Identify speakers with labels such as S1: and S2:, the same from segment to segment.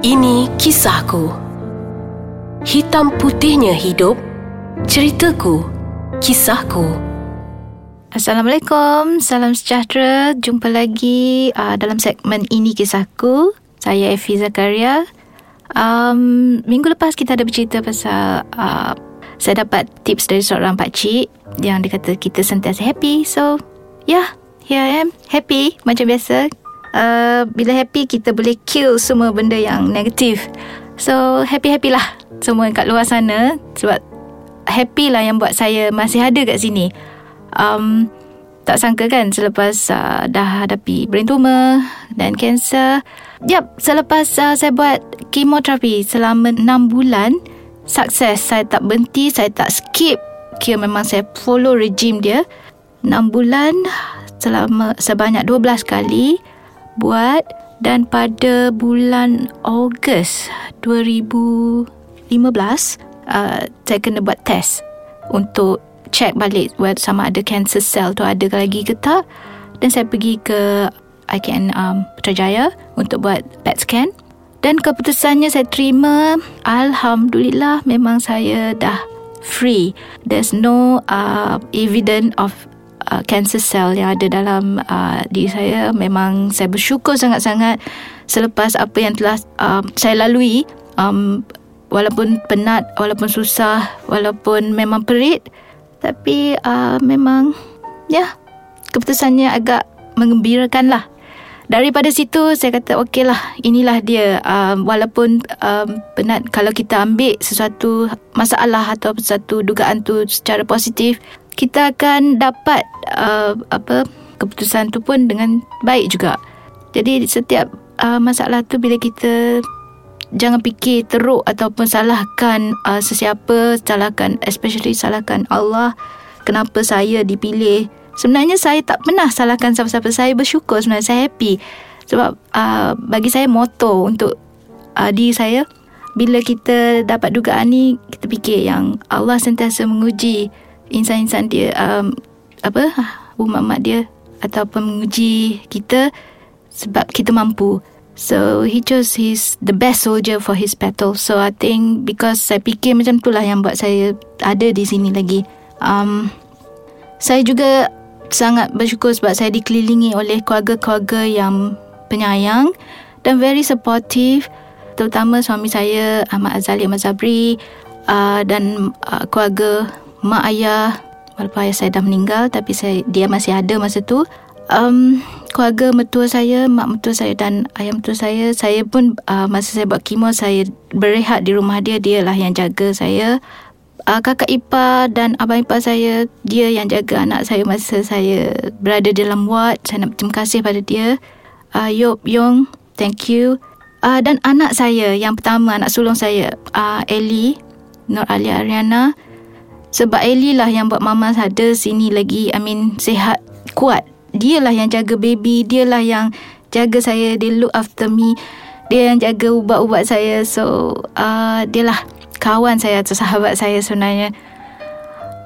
S1: Ini kisahku. Hitam putihnya hidup. Ceritaku. Kisahku.
S2: Assalamualaikum, salam sejahtera. Jumpa lagi uh, dalam segmen ini kisahku. Saya Efi Zakaria. Um, minggu lepas kita ada bercerita pasal uh, saya dapat tips dari seorang pakcik yang dia kata kita sentiasa happy. So, yeah, here I am. Happy macam biasa uh, bila happy kita boleh kill semua benda yang negatif. So happy-happy lah semua kat luar sana sebab happy lah yang buat saya masih ada kat sini. Um, tak sangka kan selepas uh, dah hadapi brain tumor dan kanser. Yap, selepas uh, saya buat kemoterapi selama 6 bulan, sukses. Saya tak berhenti, saya tak skip. Kira memang saya follow regime dia. 6 bulan selama sebanyak 12 kali buat dan pada bulan Ogos 2015 uh, saya kena buat test untuk check balik sama ada cancer cell tu ada lagi ke tak. Dan saya pergi ke IKN um, Putrajaya untuk buat PET scan. Dan keputusannya saya terima Alhamdulillah memang saya dah free. There's no uh, evidence of uh, cancer cell yang ada dalam uh, diri saya. Memang saya bersyukur sangat-sangat selepas apa yang telah uh, saya lalui. Um, walaupun penat walaupun susah walaupun memang perit tapi uh, memang ya keputusannya agak mengembirakan lah. Daripada situ saya kata okey lah inilah dia. Um, walaupun um, penat kalau kita ambil sesuatu masalah atau sesuatu dugaan tu secara positif kita akan dapat uh, apa keputusan tu pun dengan baik juga. Jadi setiap uh, masalah tu bila kita jangan fikir teruk ataupun salahkan uh, sesiapa, salahkan especially salahkan Allah kenapa saya dipilih. Sebenarnya saya tak pernah salahkan siapa-siapa. Saya bersyukur sebenarnya saya happy. Sebab uh, bagi saya moto untuk uh, diri saya bila kita dapat dugaan ni kita fikir yang Allah sentiasa menguji insan-insan dia um, apa umat-umat dia ataupun menguji kita sebab kita mampu. So he chose his the best soldier for his battle. So I think because saya fikir macam itulah yang buat saya ada di sini lagi. Um, saya juga sangat bersyukur sebab saya dikelilingi oleh keluarga-keluarga yang penyayang dan very supportive terutama suami saya Ahmad Azali Ahmad Zabri uh, dan uh, keluarga mak ayah walaupun ayah saya dah meninggal tapi saya dia masih ada masa tu um, keluarga mertua saya mak mertua saya dan ayah mertua saya saya pun uh, masa saya buat kemo saya berehat di rumah dia dia lah yang jaga saya. Uh, kakak ipar dan abang ipar saya dia yang jaga anak saya masa saya berada dalam ward. Saya nak berterima kasih pada dia. Uh, Yop Yong thank you. Uh, dan anak saya yang pertama anak sulung saya uh, Ellie Nur Alia Ariana sebab Ellie lah yang buat mama ada sini lagi I mean sihat kuat. Dia lah yang jaga baby Dia lah yang jaga saya Dia look after me. Dia yang jaga ubat-ubat saya So uh, dia lah kawan saya atau sahabat saya sebenarnya.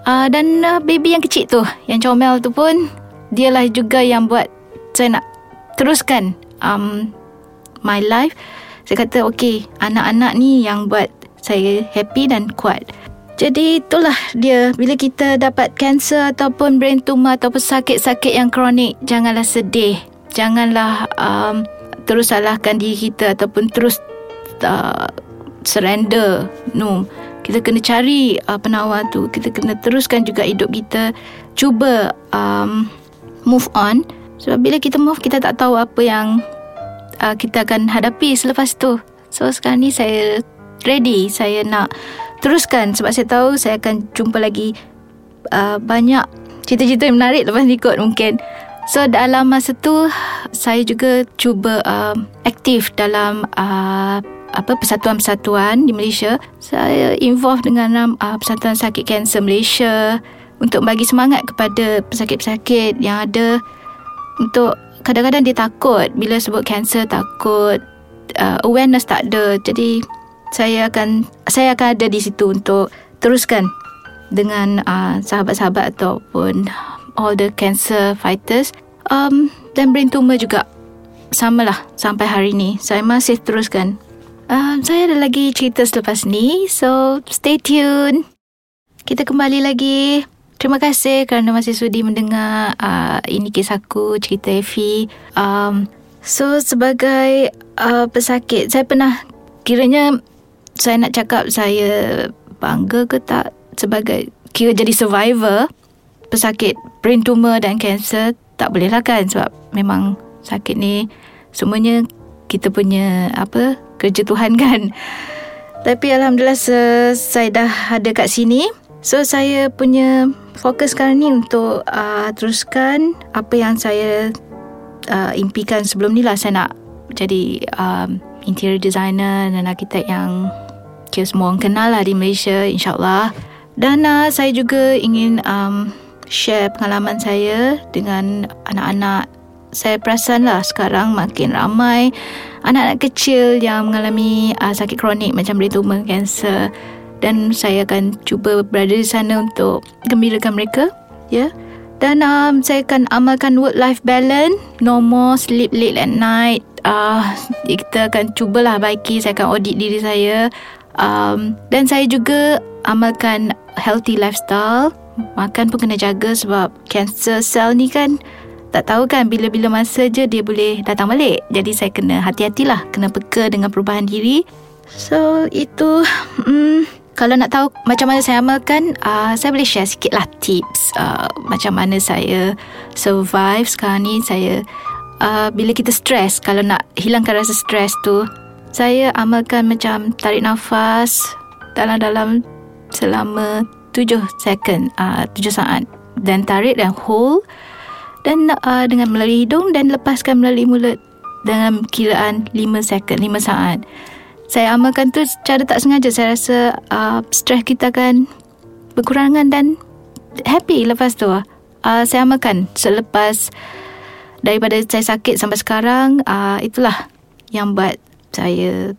S2: Uh, Dan uh, baby yang kecil tu Yang comel tu pun Dia lah juga yang buat Saya nak teruskan um, My life. Saya kata okay Anak-anak ni yang buat Saya happy dan kuat jadi itulah dia bila kita dapat kanser ataupun brain tumor ataupun sakit-sakit yang kronik janganlah sedih. Janganlah um, terus salahkan diri kita ataupun terus uh, surrender. No. Kita kena cari uh, penawar tu. Kita kena teruskan juga hidup kita. Cuba um, move on. Sebab bila kita move kita tak tahu apa yang uh, kita akan hadapi selepas tu. So sekarang ni saya ready. Saya nak teruskan sebab saya tahu saya akan jumpa lagi uh, banyak cerita-cerita yang menarik lepas ni kot mungkin. So dalam masa tu saya juga cuba uh, aktif dalam uh, apa persatuan-persatuan di Malaysia. Saya involve dengan uh, Persatuan Sakit Kanser Malaysia untuk bagi semangat kepada pesakit-pesakit yang ada untuk kadang-kadang dia takut bila sebut kanser takut uh, awareness tak ada. Jadi saya akan saya akan ada di situ untuk teruskan dengan uh, sahabat-sahabat ataupun all the cancer fighters. Um, dan brain tumor juga samalah sampai hari ini saya masih teruskan. Um, Saya ada lagi cerita selepas ni So stay tune. Kita kembali lagi. Terima kasih kerana masih sudi mendengar uh, Ini kisahku cerita Effie. Um, So sebagai uh, pesakit Saya pernah Kiranya Saya nak cakap saya Bangga ke tak Sebagai Kira jadi survivor Pesakit brain tumor dan kanser Tak boleh lah kan Sebab memang sakit ni Semuanya Kita punya Apa Kerja Tuhan kan. Tapi Alhamdulillah Saya dah ada kat sini. So saya punya fokus sekarang ni untuk uh, teruskan apa yang saya uh, impikan sebelum ni lah. Saya nak jadi um, interior designer dan arkitek yang kira semua orang kenal lah di Malaysia insyaAllah. Dan uh, saya juga ingin um, share pengalaman saya dengan anak-anak. Saya perasan lah sekarang makin ramai anak-anak kecil yang mengalami uh, sakit kronik macam brain tumor, kanser dan saya akan cuba berada di sana untuk gembirakan mereka ya. Dan um, saya akan amalkan work life balance no more sleep late at night. Uh, kita akan cubalah baiki saya akan audit diri saya um, dan saya juga amalkan healthy lifestyle. Makan pun kena jaga sebab cancer cell ni kan tak tahu kan bila-bila masa je dia boleh datang balik. Jadi saya kena hati-hatilah kena peka dengan perubahan diri. So itu hmm, kalau nak tahu macam mana saya amalkan, uh, saya boleh share sikit lah tips uh, macam mana saya survive sekarang ni. Saya uh, bila kita stress, kalau nak hilangkan rasa stress tu, saya amalkan macam tarik nafas dalam-dalam selama 7 second, uh, 7 saat. Dan tarik dan hold. Dan uh, dengan melalui hidung dan lepaskan melalui mulut dengan kiraan 5 second, 5 saat. Saya amalkan tu secara tak sengaja. Saya rasa uh, stres kita akan berkurangan dan happy lepas tu. Uh, saya amalkan selepas daripada saya sakit sampai sekarang uh, itulah yang buat saya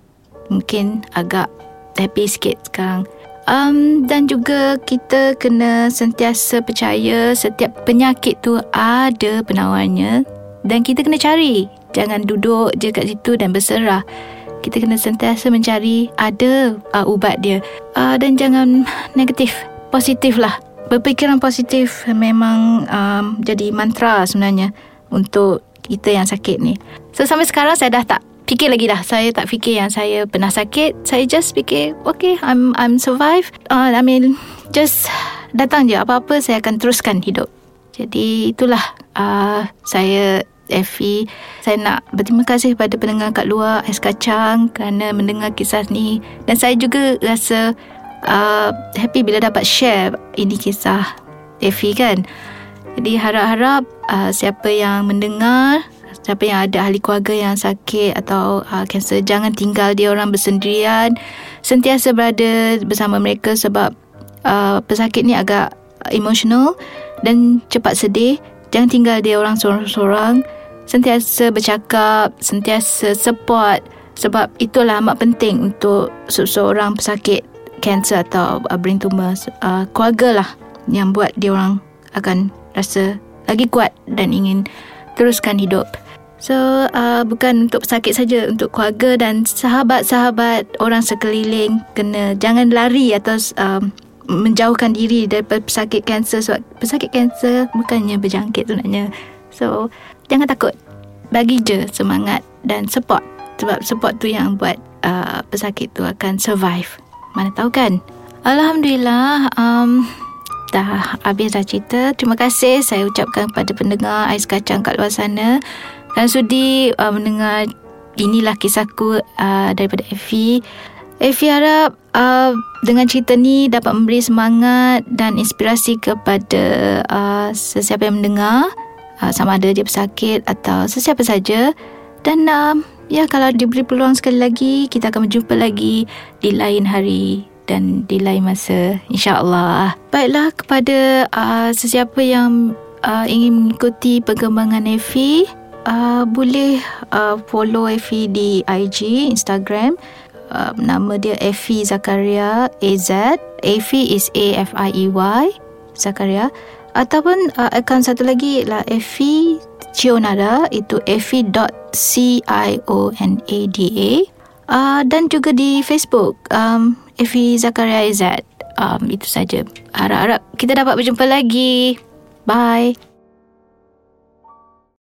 S2: mungkin agak happy sikit sekarang. Um, dan juga kita kena sentiasa percaya setiap penyakit tu ada penawarnya dan kita kena cari. Jangan duduk je kat situ dan berserah. Kita kena sentiasa mencari ada uh, ubat dia. Uh, dan jangan negatif positif lah. Berfikiran positif memang um, jadi mantra sebenarnya untuk kita yang sakit ni. So sampai sekarang saya dah tak fikir lagi dah saya tak fikir yang saya pernah sakit saya just fikir okay I'm I'm survive uh, I mean just datang je apa-apa saya akan teruskan hidup jadi itulah uh, saya Effie. Saya nak berterima kasih kepada pendengar kat luar Ais Kacang kerana mendengar kisah ni. Dan saya juga rasa uh, happy bila dapat share ini kisah Effie kan. Jadi harap-harap uh, siapa yang mendengar, siapa yang ada ahli keluarga yang sakit atau kanser, uh, jangan tinggal dia orang bersendirian. Sentiasa berada bersama mereka sebab uh, pesakit ni agak emosional dan cepat sedih. Jangan tinggal dia orang seorang-seorang sentiasa bercakap, sentiasa support sebab itulah amat penting untuk seseorang pesakit kanser atau uh, brain tumor uh, keluarga lah yang buat dia orang akan rasa lagi kuat dan ingin teruskan hidup. So uh, bukan untuk pesakit saja untuk keluarga dan sahabat-sahabat orang sekeliling. Kena jangan lari atau um, menjauhkan diri daripada pesakit kanser sebab pesakit kanser bukannya berjangkit sebenarnya. So jangan takut. Bagi je semangat dan support sebab support tu yang buat uh, pesakit tu akan survive. Mana tahu kan? Alhamdulillah um, dah habis dah cerita. Terima kasih saya ucapkan kepada pendengar Ais Kacang kat luar sana dan sudi uh, mendengar inilah kisahku uh, daripada Effie Effie harap uh, dengan cerita ni dapat memberi semangat dan inspirasi kepada uh, sesiapa yang mendengar uh, sama ada dia pesakit atau sesiapa saja. Dan uh, ya kalau diberi peluang sekali lagi kita akan berjumpa lagi di lain hari dan di lain masa insyaallah. Baiklah kepada uh, sesiapa yang uh, ingin mengikuti perkembangan Efi uh, boleh uh, follow Efi di IG Instagram Uh, nama dia Efi Zakaria AZ Efi is A F I E Y Zakaria ataupun uh, akaun satu lagi lah Effie Cionada itu effie.cionada uh, dan juga di Facebook um, Efi Zakaria Izzat. Um, itu saja. Harap-harap kita dapat berjumpa lagi. Bye.